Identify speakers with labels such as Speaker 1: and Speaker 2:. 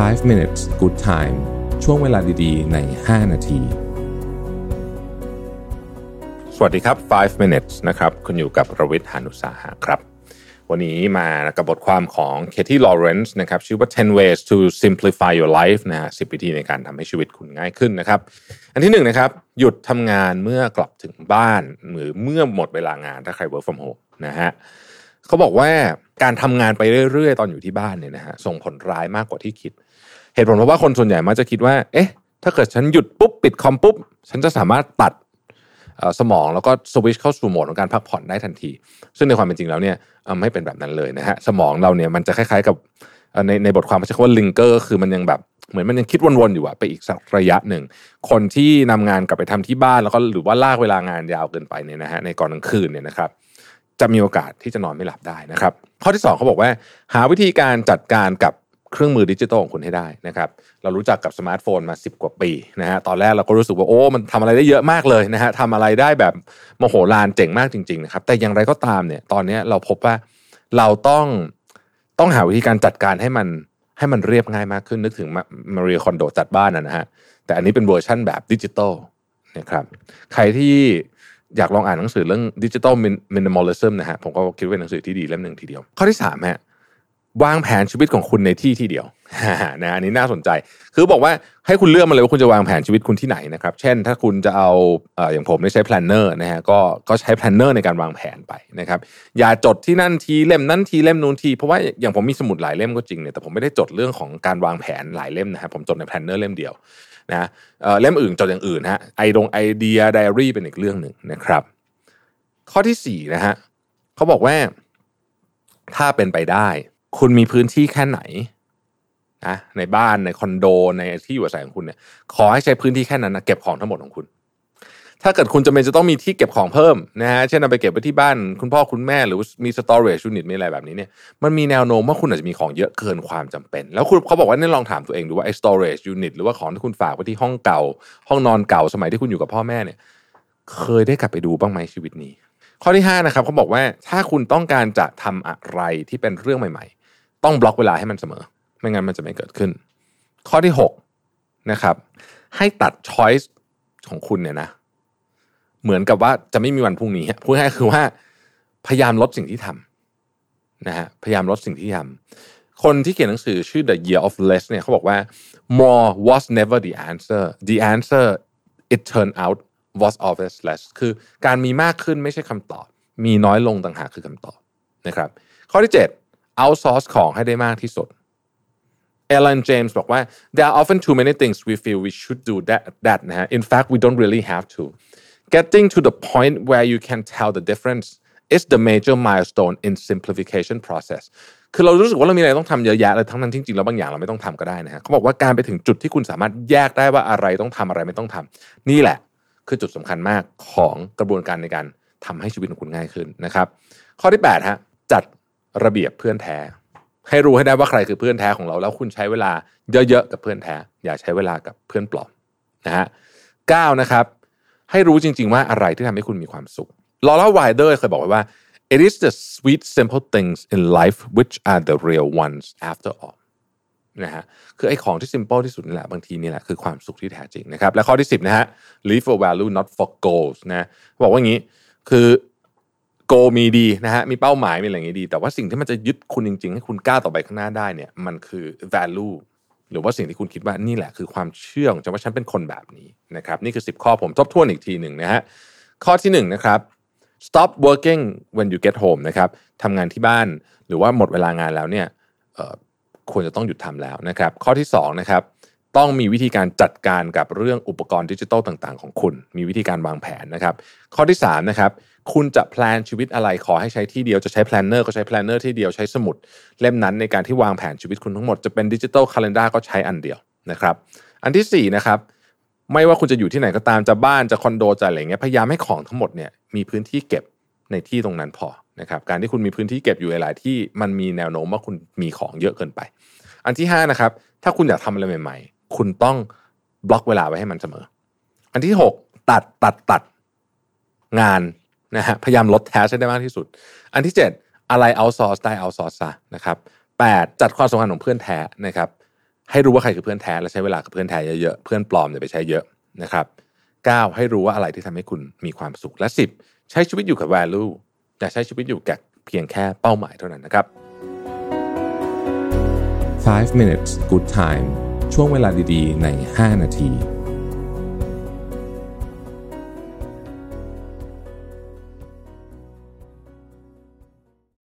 Speaker 1: 5 minutes good time ช่วงเวลาดีๆ ใน 5 นาที
Speaker 2: สวัสดีครับ 5 minutes นะครับ คุณอยู่กับรวิทย์หานุสาหะครับ วันนี้มากับบทความของเคที่ลอเรนซ์นะครับ ชื่อว่า 10 ways to simplify your life นะฮะ10วิธีในการทำให้ชีวิตคุณง่ายขึ้นนะครับ อันที่หนึ่งนะครับ หยุดทำงานเมื่อกลับถึงบ้าน หรือเมื่อหมดเวลางานถ้าใคร work from home นะฮะ เขาบอกว่าการทำงานไปเรื่อยๆ ตอนอยู่ที่บ้านเนี่ยนะฮะส่งผลร้ายมากกว่าที่คิด เหตุผลเพราะว่าคนส่วนใหญ่มักจะคิดว่า เอ๊ะ ถ้าเกิดฉันหยุดปุ๊บปิดคอมปุ๊บ ฉันจะสามารถตัดสมองแล้วก็สวิตชเข้าสู่โหมดของการพักผ่อนได้ทันที ซึ่งในความเป็นจริงแล้วเนี่ยไม่เป็นแบบนั้นเลยนะฮะสมองเราเนี่ยมันจะคล้ายๆกับในในบทความมันใช้คำว่าลิงเกอร์คือมันยังแบบเหมือนมันยังคิดวนๆอยู่อะไปอีกสักระยะหนึ่ง คนที่นำงานกลับไปทำที่บ้านแล้วก็หรือว่าลากเวลางานยาวเกินไปเนี่ยนะฮะในก่อนกลางคืนเนี่ยนะครับ จะมีโอกาสที่จะนอนไม่หลับได้นะครับ ข้อที่ 2เขาบอกว่า หาวิธีการจัดการกับเครื่องมือดิจิทัลของคุณให้ได้นะครับ เรารู้จักกับสมาร์ทโฟนมา 10 กว่าปีนะฮะตอนแรกเราก็รู้สึกว่าโอ้ มันทำอะไรได้เยอะมากเลยนะฮะทำอะไรได้แบบมโหฬารเจ๋งมากจริงๆนะครับแต่อย่างไรก็ตามเนี่ยตอนนี้เราพบว่าเราต้องต้องหาวิธีการจัดการให้มันให้มันเรียบง่ายมากขึ้นนึกถึงมารีคอนโดจัดบ้านนะนะฮะแต่อันนี้เป็นเวอร์ชั่นแบบดิจิตอลนะครับใครที่ อยากลองอ่านหนังสือเรื่องดิจิ t a ลมินิมอล i ซึมนะฮะผมก็คิดว่าเป็นหนังสือที่ดีเล่มหนึ่งทีเดียว ข้อที่สามฮะวางแผนชีวิตของคุณในที่ที่เดียวนะอันนี้น่าสนใจ คือบอกว่าให้คุณเลือกมาเลยว่าคุณจะวางแผนชีวิตคุณที่ไหนนะครับ เช่น ถ้าคุณจะเอาอย่างผมได้ใช้ planner นะฮะก็ก็ใช้ planner ในการวางแผนไปนะครับ อย่าจดที่นั่นทีเล่มนั้นทีเล่มนู้นที เพราะว่าอย่างผมมีสมุดหลายเล่มก็จริงเนี่ยแต่ผมไม่ได้จดเรื่องของการวางแผนหลายเล่มนะครับผมจดใน planner เล่มเดียว นะเเล่มอื่นจดอย่างอื่นฮะไอดงไอเดียไดอารี่เป็นอีกเรื่องหนึ่งนะครับ ข้อที่สี่นะฮะเขาบอกว่า ถ้าเป็นไปได้ คุณมีพื้นที่แค่ไหนนะในบ้านในคอนโดในที่อยู่อาศัยของคุณเนี่ยขอให้ใช้พื้นที่แค่นั้นนะเก็บของทั้งหมดของคุณ ถ้าเกิดคุณจำเป็นจะต้องมีที่เก็บของเพิ่มนะฮะเช่นเอาไปเก็บไว้ที่บ้านคุณพ่อคุณแม่หรือมี storage unit มีอะไรแบบนี้เนี่ยมันมีแนวโน้มว่าคุณอาจจะมีของเยอะเกินความจำเป็น แล้วคุณเขาบอกว่านี่ลองถามตัวเองดูว่าไอ้ storage unit หรือว่าของที่คุณฝากไว้ที่ห้องเก่า ห้องนอนเก่าสมัยที่คุณอยู่กับพ่อแม่เนี่ย เคยได้กลับไปดูบ้างไหมชีวิตนี้ ข้อที่5นะครับเขาบอกว่าถ้าคุณต้องการจะทำอะไรที่เป็นเรื่องใหม่ ๆ ต้องบล็อกเวลาให้มันเสมอ ไม่งั้นมันจะไม่เกิดขึ้น ข้อที่6นะครับให้ตัดช้อยส์ของคุณเนี่ยนะ เหมือนกับว่าจะไม่มีวันพรุ่งนี้พูดง่ายคือว่าพยายามลดสิ่งที่ทำนะฮะพยายามลดสิ่งที่ทำคนที่เขียนหนังสือชื่อ The Year of Less เนี่ยเขาบอกว่า more was never the answer the answer it turned out was always less คือการมีมากขึ้นไม่ใช่คำตอบ มีน้อยลงต่างหากคือคำตอบนะครับ ข้อที่ 7 outsource ของให้ได้มากที่สุด Ellen James บอกว่า there are often too many things we feel we should do that that นะฮะ in fact we don't really have to getting to the point where you can tell the difference is the major milestone in simplification process คือเรารู้สึกว่าเรามีอะไรต้องทำเยอะแยะเลยทั้งนั้นจริงๆแล้วบางอย่างเราไม่ต้องทำก็ได้นะฮะเขาบอกว่าการไปถึงจุดที่คุณสามารถแยกได้ว่าอะไรต้องทำอะไรไม่ต้องทำนี่แหละคือจุดสำคัญมากของกระบวนการในการทำให้ชีวิตของคุณง่ายขึ้นนะครับ ข้อที่8ฮะจัดระเบียบเพื่อนแท้ ให้รู้ให้ได้ว่าใครคือเพื่อนแท้ของเรา แล้วคุณใช้เวลาเยอะๆกับเพื่อนแท้ อย่าใช้เวลากับเพื่อนปลอมนะฮะเก้านะครับ ให้รู้จริง ๆ ว่าอะไรที่ทำให้คุณมีความสุขลอร่าไวเดอร์เคยบอกไว้ว่า it is the sweet simple things in life which are the real ones after all นะฮะคือไอ้ของที่ simple ที่สุดนี่แหละบางทีนี่แหละคือความสุขที่แท้จริงนะครับ และข้อที่ 10 นะฮะ live for value not for goals นะบอกว่าอย่างนี้คือ goal มีดีนะฮะมีเป้าหมายมีอะไรอย่างนี้ดี แต่ว่าสิ่งที่มันจะยึดคุณจริง ๆ ให้คุณก้าวต่อไปข้างหน้าได้เนี่ยมันคือ value หรือว่าสิ่งที่คุณคิดว่านี่แหละคือความเชื่อของฉันว่าฉันเป็นคนแบบนี้นะครับนี่คือ 10 ข้อผมทบทวนอีกทีหนึ่งนะฮะข้อที่1นะครับ stop working when you get home นะครับทำงานที่บ้านหรือว่าหมดเวลางานแล้วเนี่ยควรจะต้องหยุดทำแล้วนะครับ ข้อที่2นะครับ ต้องมีวิธีการจัดการกับเรื่องอุปกรณ์ดิจิทัลต่าง ๆ ของคุณ มีวิธีการวางแผนนะครับ ข้อที่3นะครับ คุณจะ plan ชีวิตอะไรขอให้ใช้ที่เดียว จะใช้ planner ก็ใช้ planner ที่เดียว ใช้สมุด เล่มนั้นในการที่วางแผนชีวิตคุณทั้งหมด จะเป็นดิจิทัลคาล endar ก็ใช้อันเดียวนะครับ อันที่4นะครับ ไม่ว่าคุณจะอยู่ที่ไหนก็ตาม จะบ้าน จะคอนโด จะอะไรเงี้ย พยายามให้ของทั้งหมดเนี่ย มีพื้นที่เก็บในที่ตรงนั้นพอ นะครับ การที่คุณมีพื้นที่เก็บอยู่หลายที่ มันมีแนวโน้มว่าคุณมีของเยอะเกินไป อันที่5นะครับ ถ้าคุณอยากทำอะไรใหม่ๆ คุณต้องบล็อกเวลาไว้ให้มันเสมอ อันที่ 6 ตัดตัดตัดงานนะฮะพยายามลดแทสให้ได้มากที่สุด อันที่ 7 อะไรเอาซอร์สได้เอาซอร์สซะนะครับ8จัดความสำคัญของเพื่อนแท้นะครับ ให้รู้ว่าใครคือเพื่อนแท้และใช้เวลากับเพื่อนแท้เยอะๆเพื่อนปลอมเนี่ยไปใช้เยอะนะครับ 9. ให้รู้ว่าอะไรที่ทำให้คุณมีความสุขและ 10. ใช้ชีวิตอยู่กับ value อย่าใช้ชีวิตอยู่กับเพียงแค่เป้าหมายเท่านั้นนะครับ
Speaker 1: 5 minutes good time ช่วงเวลาดีๆ ใน 5 นาที